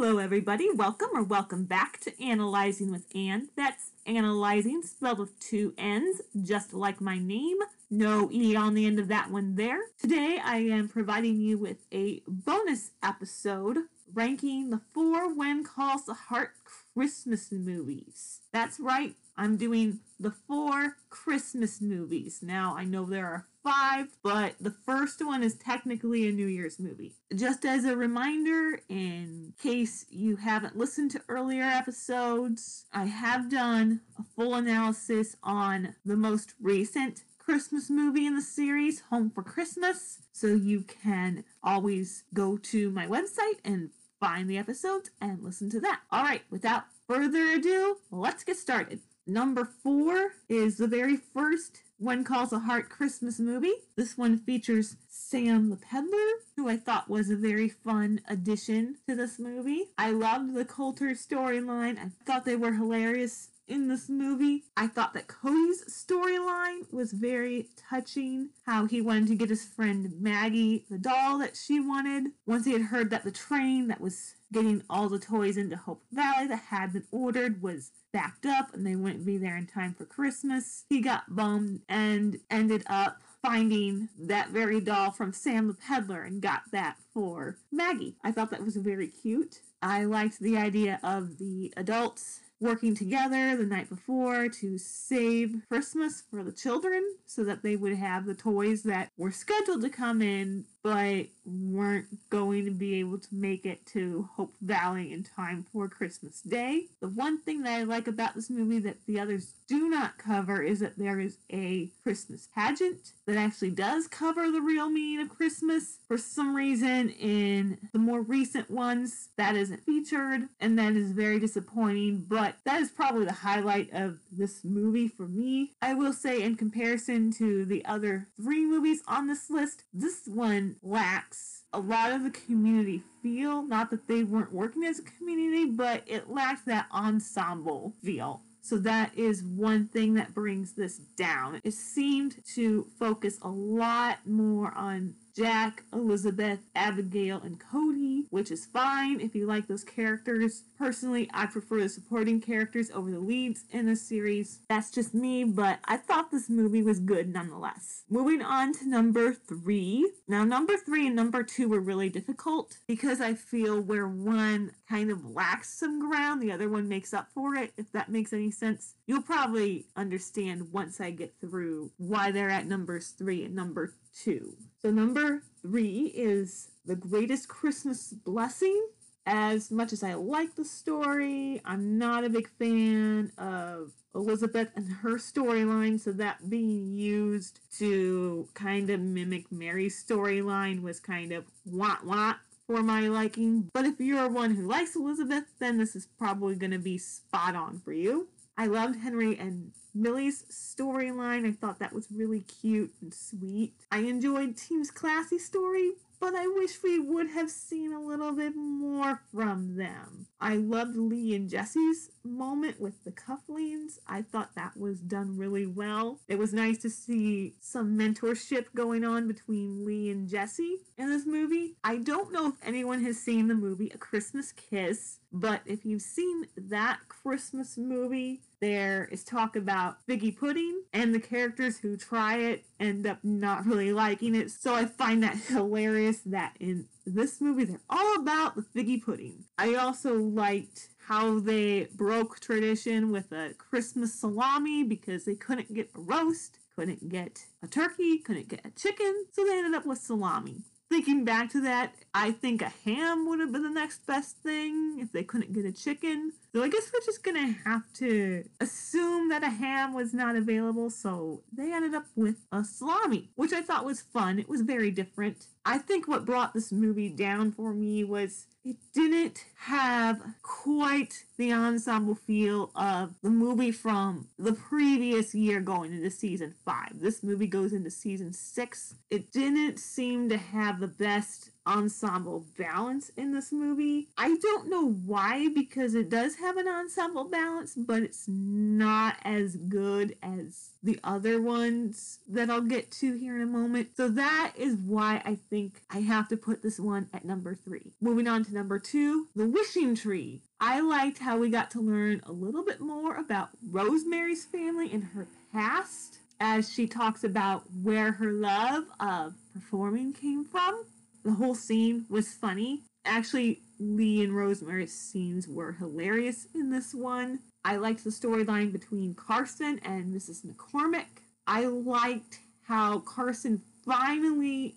Hello, everybody. Welcome or welcome back to Analyzing with Ann. That's analyzing spelled with two N's, just like my name. No E on the end of that one there. Today, I am providing you with a bonus episode ranking the four When Calls the Heart Christmas movies. That's right, I'm doing the four Christmas movies. Now, I know there are five, but the first one is technically a New Year's movie. Just as a reminder, in case you haven't listened to earlier episodes, I have done a full analysis on the most recent Christmas movie in the series, Home for Christmas. So you can always go to my website and find the episodes and listen to that. All right, without further ado, let's get started. Number four is the very first When Calls the Heart Christmas movie. This one features Sam the Peddler, who I thought was a very fun addition to this movie. I loved the Coulter storyline. I thought they were hilarious in this movie. I thought that Cody's storyline was very touching. How he wanted to get his friend Maggie the doll that she wanted. Once he had heard that the train that was getting all the toys into Hope Valley that had been ordered was backed up and they wouldn't be there in time for Christmas. He got bummed and ended up finding that very doll from Sam the Peddler and got that for Maggie. I thought that was very cute. I liked the idea of the adults working together the night before to save Christmas for the children so that they would have the toys that were scheduled to come in but weren't going to be able to make it to Hope Valley in time for Christmas Day. The one thing that I like about this movie that the others do not cover is that there is a Christmas pageant that actually does cover the real meaning of Christmas. For some reason, in the more recent ones, that isn't featured, and that is very disappointing, but that is probably the highlight of this movie for me. I will say, in comparison to the other three movies on this list, this one lacks a lot of the community feel. Not that they weren't working as a community, but it lacks that ensemble feel. So that is one thing that brings this down. It seemed to focus a lot more on Jack, Elizabeth, Abigail, and Cody, which is fine if you like those characters. Personally, I prefer the supporting characters over the leads in the series. That's just me, but I thought this movie was good nonetheless. Moving on to number three. Now, number three and number two were really difficult because I feel where one kind of lacks some ground, the other one makes up for it, if that makes any sense. You'll probably understand once I get through why they're at numbers three and number two. So, number three is The Greatest Christmas Blessing. As much as I like the story, I'm not a big fan of Elizabeth and her storyline, so that being used to kind of mimic Mary's storyline was kind of want want for my liking. But if you're one who likes Elizabeth, then this is probably going to be spot on for you. I loved Henry and Millie's storyline. I thought that was really cute and sweet. I enjoyed Team's classy story, but I wish we would have seen a little bit more from them. I loved Lee and Jesse's moment with the cufflinks. I thought that was done really well. It was nice to see some mentorship going on between Lee and Jesse in this movie. I don't know if anyone has seen the movie A Christmas Kiss, but if you've seen that Christmas movie, there is talk about figgy pudding, and the characters who try it end up not really liking it. So I find that hilarious that in this movie they're all about the figgy pudding. I also liked how they broke tradition with a Christmas salami because they couldn't get a roast, couldn't get a turkey, couldn't get a chicken, so they ended up with salami. Thinking back to that, I think a ham would have been the next best thing if they couldn't get a chicken. So I guess we're just gonna have to assume that a ham was not available, so they ended up with a salami, which I thought was fun. It was very different. I think what brought this movie down for me was it didn't have quite the ensemble feel of the movie from the previous year going into season five. This movie goes into season six. It didn't seem to have the best ensemble balance in this movie. I don't know why, because it does have an ensemble balance, but it's not as good as the other ones that I'll get to here in a moment. So that is why I think I have to put this one at number three. Moving on to number two, The Wishing Tree. I liked how we got to learn a little bit more about Rosemary's family and her past as she talks about where her love of performing came from. The whole scene was funny. Actually, Lee and Rosemary's scenes were hilarious in this one. I liked the storyline between Carson and Mrs. McCormick. I liked how Carson finally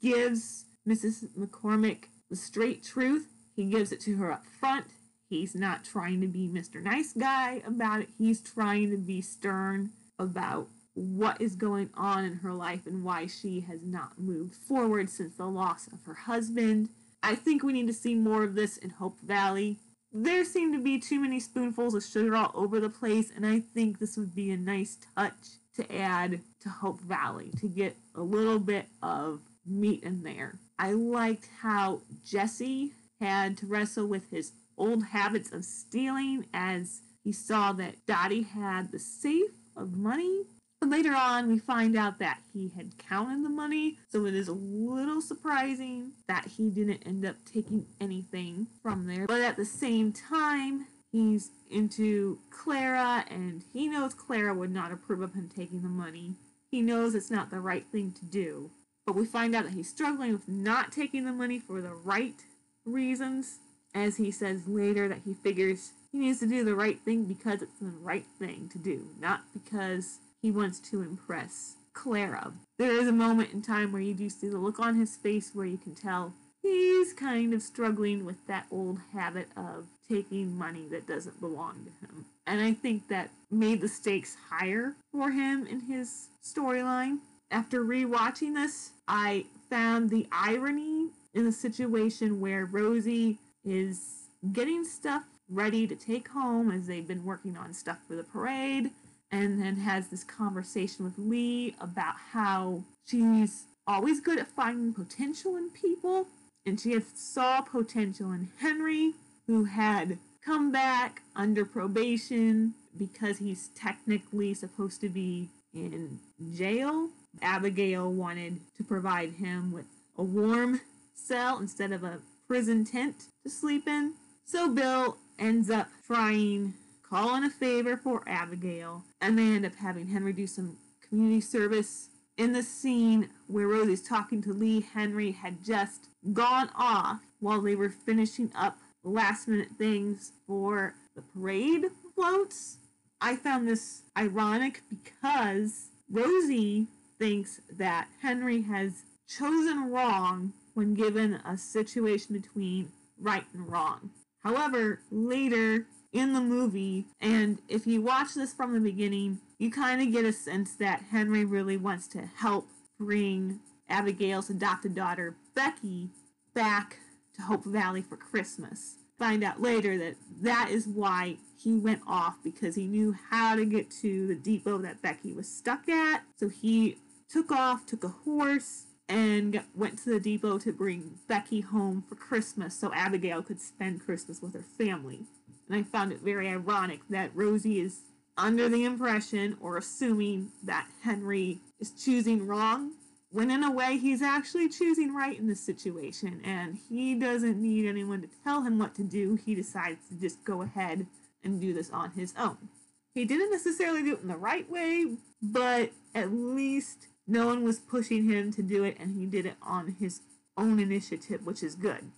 gives Mrs. McCormick the straight truth. He gives it to her up front. He's not trying to be Mr. Nice Guy about it. He's trying to be stern about what is going on in her life and why she has not moved forward since the loss of her husband. I think we need to see more of this in Hope Valley. There seem to be too many spoonfuls of sugar all over the place, and I think this would be a nice touch to add to Hope Valley to get a little bit of meat in there. I liked how Jesse had to wrestle with his old habits of stealing as he saw that Dottie had the safe of money Later on, we find out that he had counted the money, so it is a little surprising that he didn't end up taking anything from there. But at the same time, he's into Clara, and he knows Clara would not approve of him taking the money. He knows it's not the right thing to do. But we find out that he's struggling with not taking the money for the right reasons, as he says later that he figures he needs to do the right thing because it's the right thing to do, not because he wants to impress Clara. There is a moment in time where you do see the look on his face where you can tell he's kind of struggling with that old habit of taking money that doesn't belong to him. And I think that made the stakes higher for him in his storyline. After rewatching this, I found the irony in the situation where Rosie is getting stuff ready to take home as they've been working on stuff for the parade and then has this conversation with Lee about how she's always good at finding potential in people, and she had saw potential in Henry, who had come back under probation because he's technically supposed to be in jail. Abigail wanted to provide him with a warm cell instead of a prison tent to sleep in. So Bill ends up trying call in a favor for Abigail, and they end up having Henry do some community service. In the scene where Rosie's talking to Lee, Henry had just gone off while they were finishing up last minute things for the parade floats. I found this ironic because Rosie thinks that Henry has chosen wrong when given a situation between right and wrong. However, later in the movie. And if you watch this from the beginning, you kind of get a sense that Henry really wants to help bring Abigail's adopted daughter, Becky, back to Hope Valley for Christmas. Find out later that that is why he went off because he knew how to get to the depot that Becky was stuck at. So he took off, took a horse, and went to the depot to bring Becky home for Christmas so Abigail could spend Christmas with her family and I found it very ironic that Rosie is under the impression or assuming that Henry is choosing wrong when in a way he's actually choosing right in this situation and he doesn't need anyone to tell him what to do. He decides to just go ahead and do this on his own. He didn't necessarily do it in the right way, but at least no one was pushing him to do it and he did it on his own initiative, which is good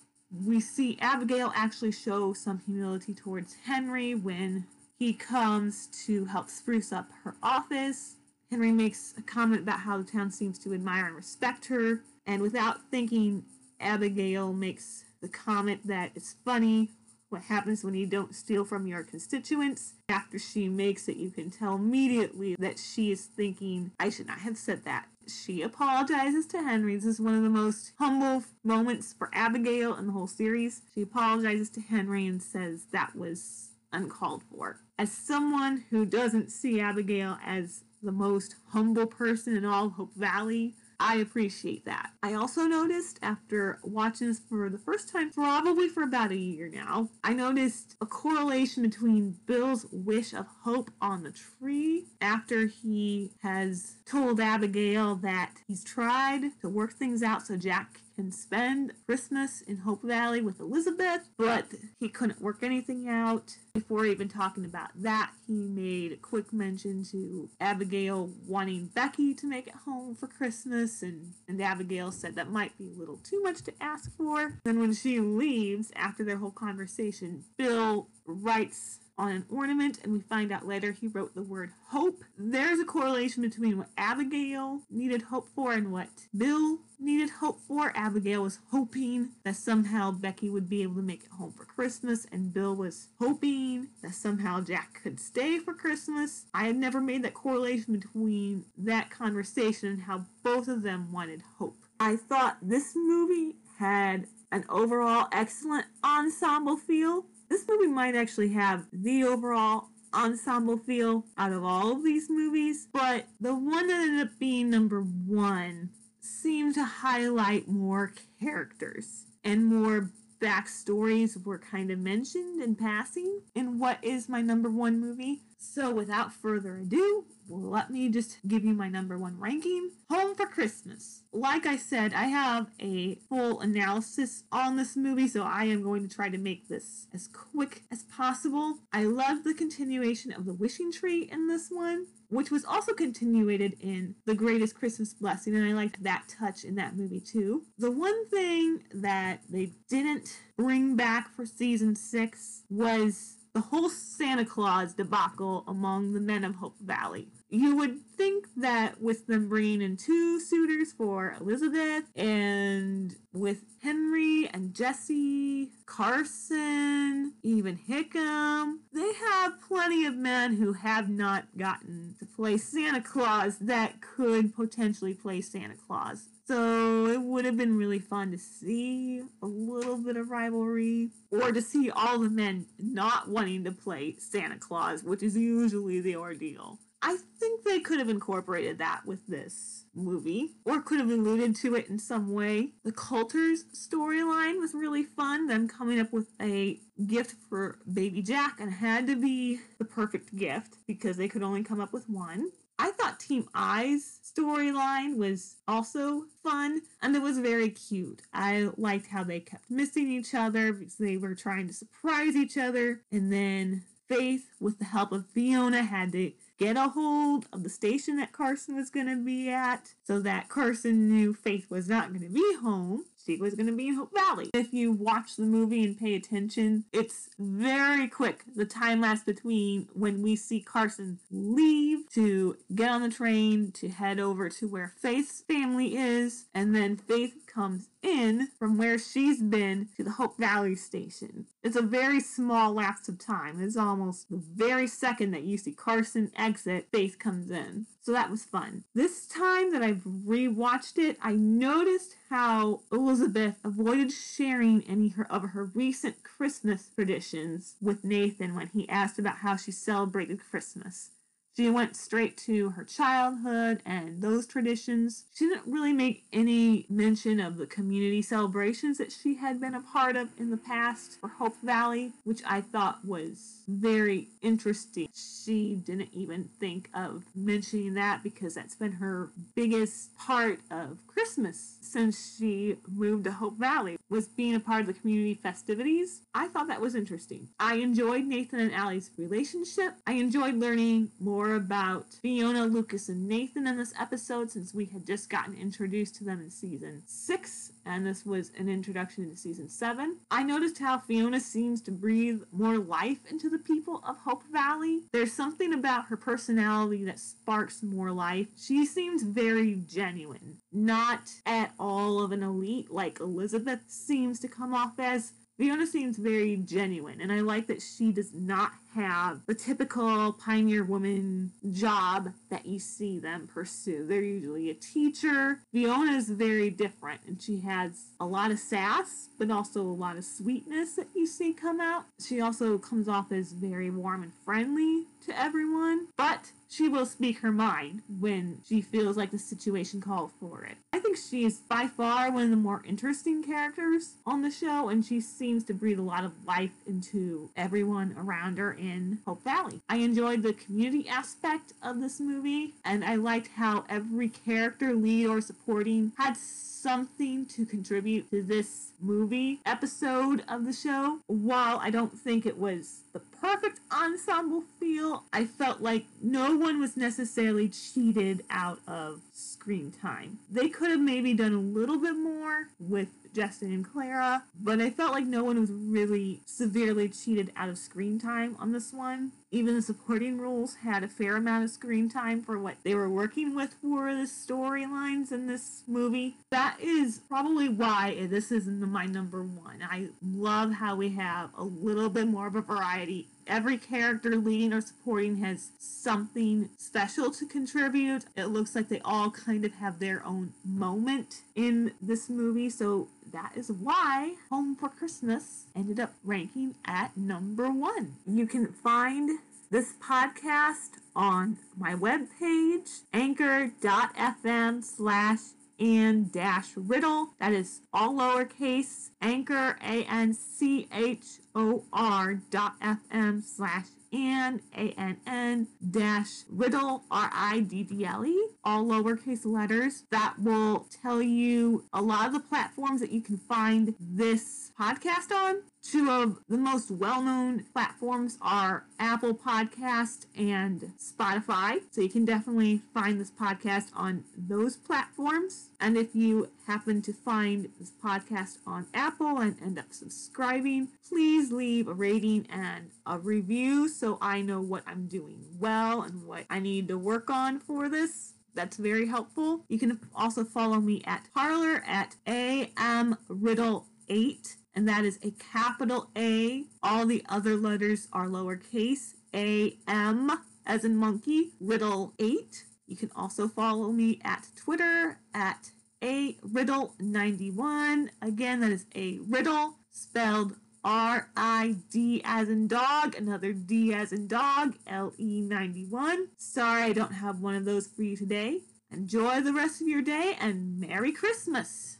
we see Abigail actually show some humility towards Henry when he comes to help spruce up her office. Henry makes a comment about how the town seems to admire and respect her, and without thinking, Abigail makes the comment that it's funny what happens when you don't steal from your constituents. After she makes it, you can tell immediately that she is thinking, I should not have said that. She apologizes to Henry. This is one of the most humble moments for Abigail in the whole series. She apologizes to Henry and says that was uncalled for. As someone who doesn't see Abigail as the most humble person in all Hope Valley, I appreciate that. I also noticed after watching this for the first time, probably for about a year now, I noticed a correlation between Bill's wish of hope on the tree after he has told Abigail that he's tried to work things out so Jack can spend Christmas in Hope Valley with Elizabeth, but he couldn't work anything out. Before even talking about that, he made a quick mention to Abigail wanting Becky to make it home for Christmas, and, and Abigail said that might be a little too much to ask for. Then, when she leaves after their whole conversation, Bill writes on an ornament, and we find out later he wrote the word hope. There's a correlation between what Abigail needed hope for and what Bill needed hope for. Abigail was hoping that somehow Becky would be able to make it home for Christmas, and Bill was hoping that somehow Jack could stay for Christmas. I had never made that correlation between that conversation and how both of them wanted hope. I thought this movie had an overall excellent ensemble feel this movie might actually have the overall ensemble feel out of all of these movies, but the one that ended up being number one seemed to highlight more characters and more backstories were kind of mentioned in passing in what is my number one movie. So, without further ado, let me just give you my number one ranking Home for Christmas. Like I said, I have a full analysis on this movie, so I am going to try to make this as quick as possible. I love the continuation of the wishing tree in this one which was also continuated in The Greatest Christmas Blessing, and I liked that touch in that movie too. The one thing that they didn't bring back for season six was the whole Santa Claus debacle among the men of Hope Valley. You would think that with them bringing in two suitors for Elizabeth and with Henry and Jesse, Carson, even Hickam, they have plenty of men who have not gotten to play Santa Claus that could potentially play Santa Claus. So it would have been really fun to see a little bit of rivalry or to see all the men not wanting to play Santa Claus, which is usually the ordeal. I think they could have incorporated that with this movie, or could have alluded to it in some way. The Coulters storyline was really fun, them coming up with a gift for baby Jack, and had to be the perfect gift because they could only come up with one. I thought Team I's storyline was also fun and it was very cute. I liked how they kept missing each other because they were trying to surprise each other. And then Faith, with the help of Fiona, had to get a hold of the station that Carson was going to be at so that Carson knew Faith was not going to be home. She was going to be in Hope Valley. If you watch the movie and pay attention, it's very quick the time lapse between when we see Carson leave to get on the train to head over to where Faith's family is, and then Faith comes in from where she's been to the Hope Valley station. It's a very small lapse of time. It's almost the very second that you see Carson exit, Faith comes in. So that was fun. This time that I've rewatched it, I noticed how Elizabeth avoided sharing any of her recent Christmas traditions with Nathan when he asked about how she celebrated Christmas. She went straight to her childhood and those traditions. She didn't really make any mention of the community celebrations that she had been a part of in the past for Hope Valley, which I thought was very interesting. She didn't even think of mentioning that because that's been her biggest part of Christmas since she moved to Hope Valley was being a part of the community festivities. I thought that was interesting. I enjoyed Nathan and Allie's relationship. I enjoyed learning more about Fiona, Lucas, and Nathan in this episode since we had just gotten introduced to them in season six, and this was an introduction into season seven. I noticed how Fiona seems to breathe more life into the people of Hope Valley. There's something about her personality that sparks more life. She seems very genuine, not at all of an elite like Elizabeth seems to come off as. Fiona seems very genuine, and I like that she does not have the typical pioneer woman job that you see them pursue. They're usually a teacher. Fiona is very different, and she has a lot of sass, but also a lot of sweetness that you see come out. She also comes off as very warm and friendly to everyone, but she will speak her mind when she feels like the situation calls for it. Think she is by far one of the more interesting characters on the show, and she seems to breathe a lot of life into everyone around her in Hope Valley. I enjoyed the community aspect of this movie, and I liked how every character, lead or supporting, had something to contribute to this movie episode of the show. While I don't think it was the perfect ensemble feel, I felt like no one was necessarily cheated out of screen time. They could have maybe done a little bit more with Justin and Clara, but I felt like no one was really severely cheated out of screen time on this one. Even the supporting roles had a fair amount of screen time for what they were working with for the storylines in this movie. That is probably why this is my number one. I love how we have a little bit more of a variety every character leading or supporting has something special to contribute. It looks like they all kind of have their own moment in this movie, so that is why Home for Christmas ended up ranking at number one. You can find this podcast on my webpage, anchor.fm slash ann dash riddle. That is all lowercase anchor a n c h o r dot fm slash ann a n n dash riddle r i d d l e all lowercase letters. That will tell you a lot of the platforms that you can find this podcast on. Two of the most well known platforms are Apple Podcast and Spotify. So you can definitely find this podcast on those platforms. And if you happen to find this podcast on Apple and end up subscribing, please leave a rating and a review so I know what I'm doing well and what I need to work on for this. That's very helpful. You can also follow me at Parler at AM Riddle 8 and that is a capital A. All the other letters are lowercase. A M as in monkey, riddle 8. You can also follow me at Twitter at a riddle 91. Again, that is a riddle spelled R I D as in dog, another D as in dog, L E 91. Sorry I don't have one of those for you today. Enjoy the rest of your day and Merry Christmas!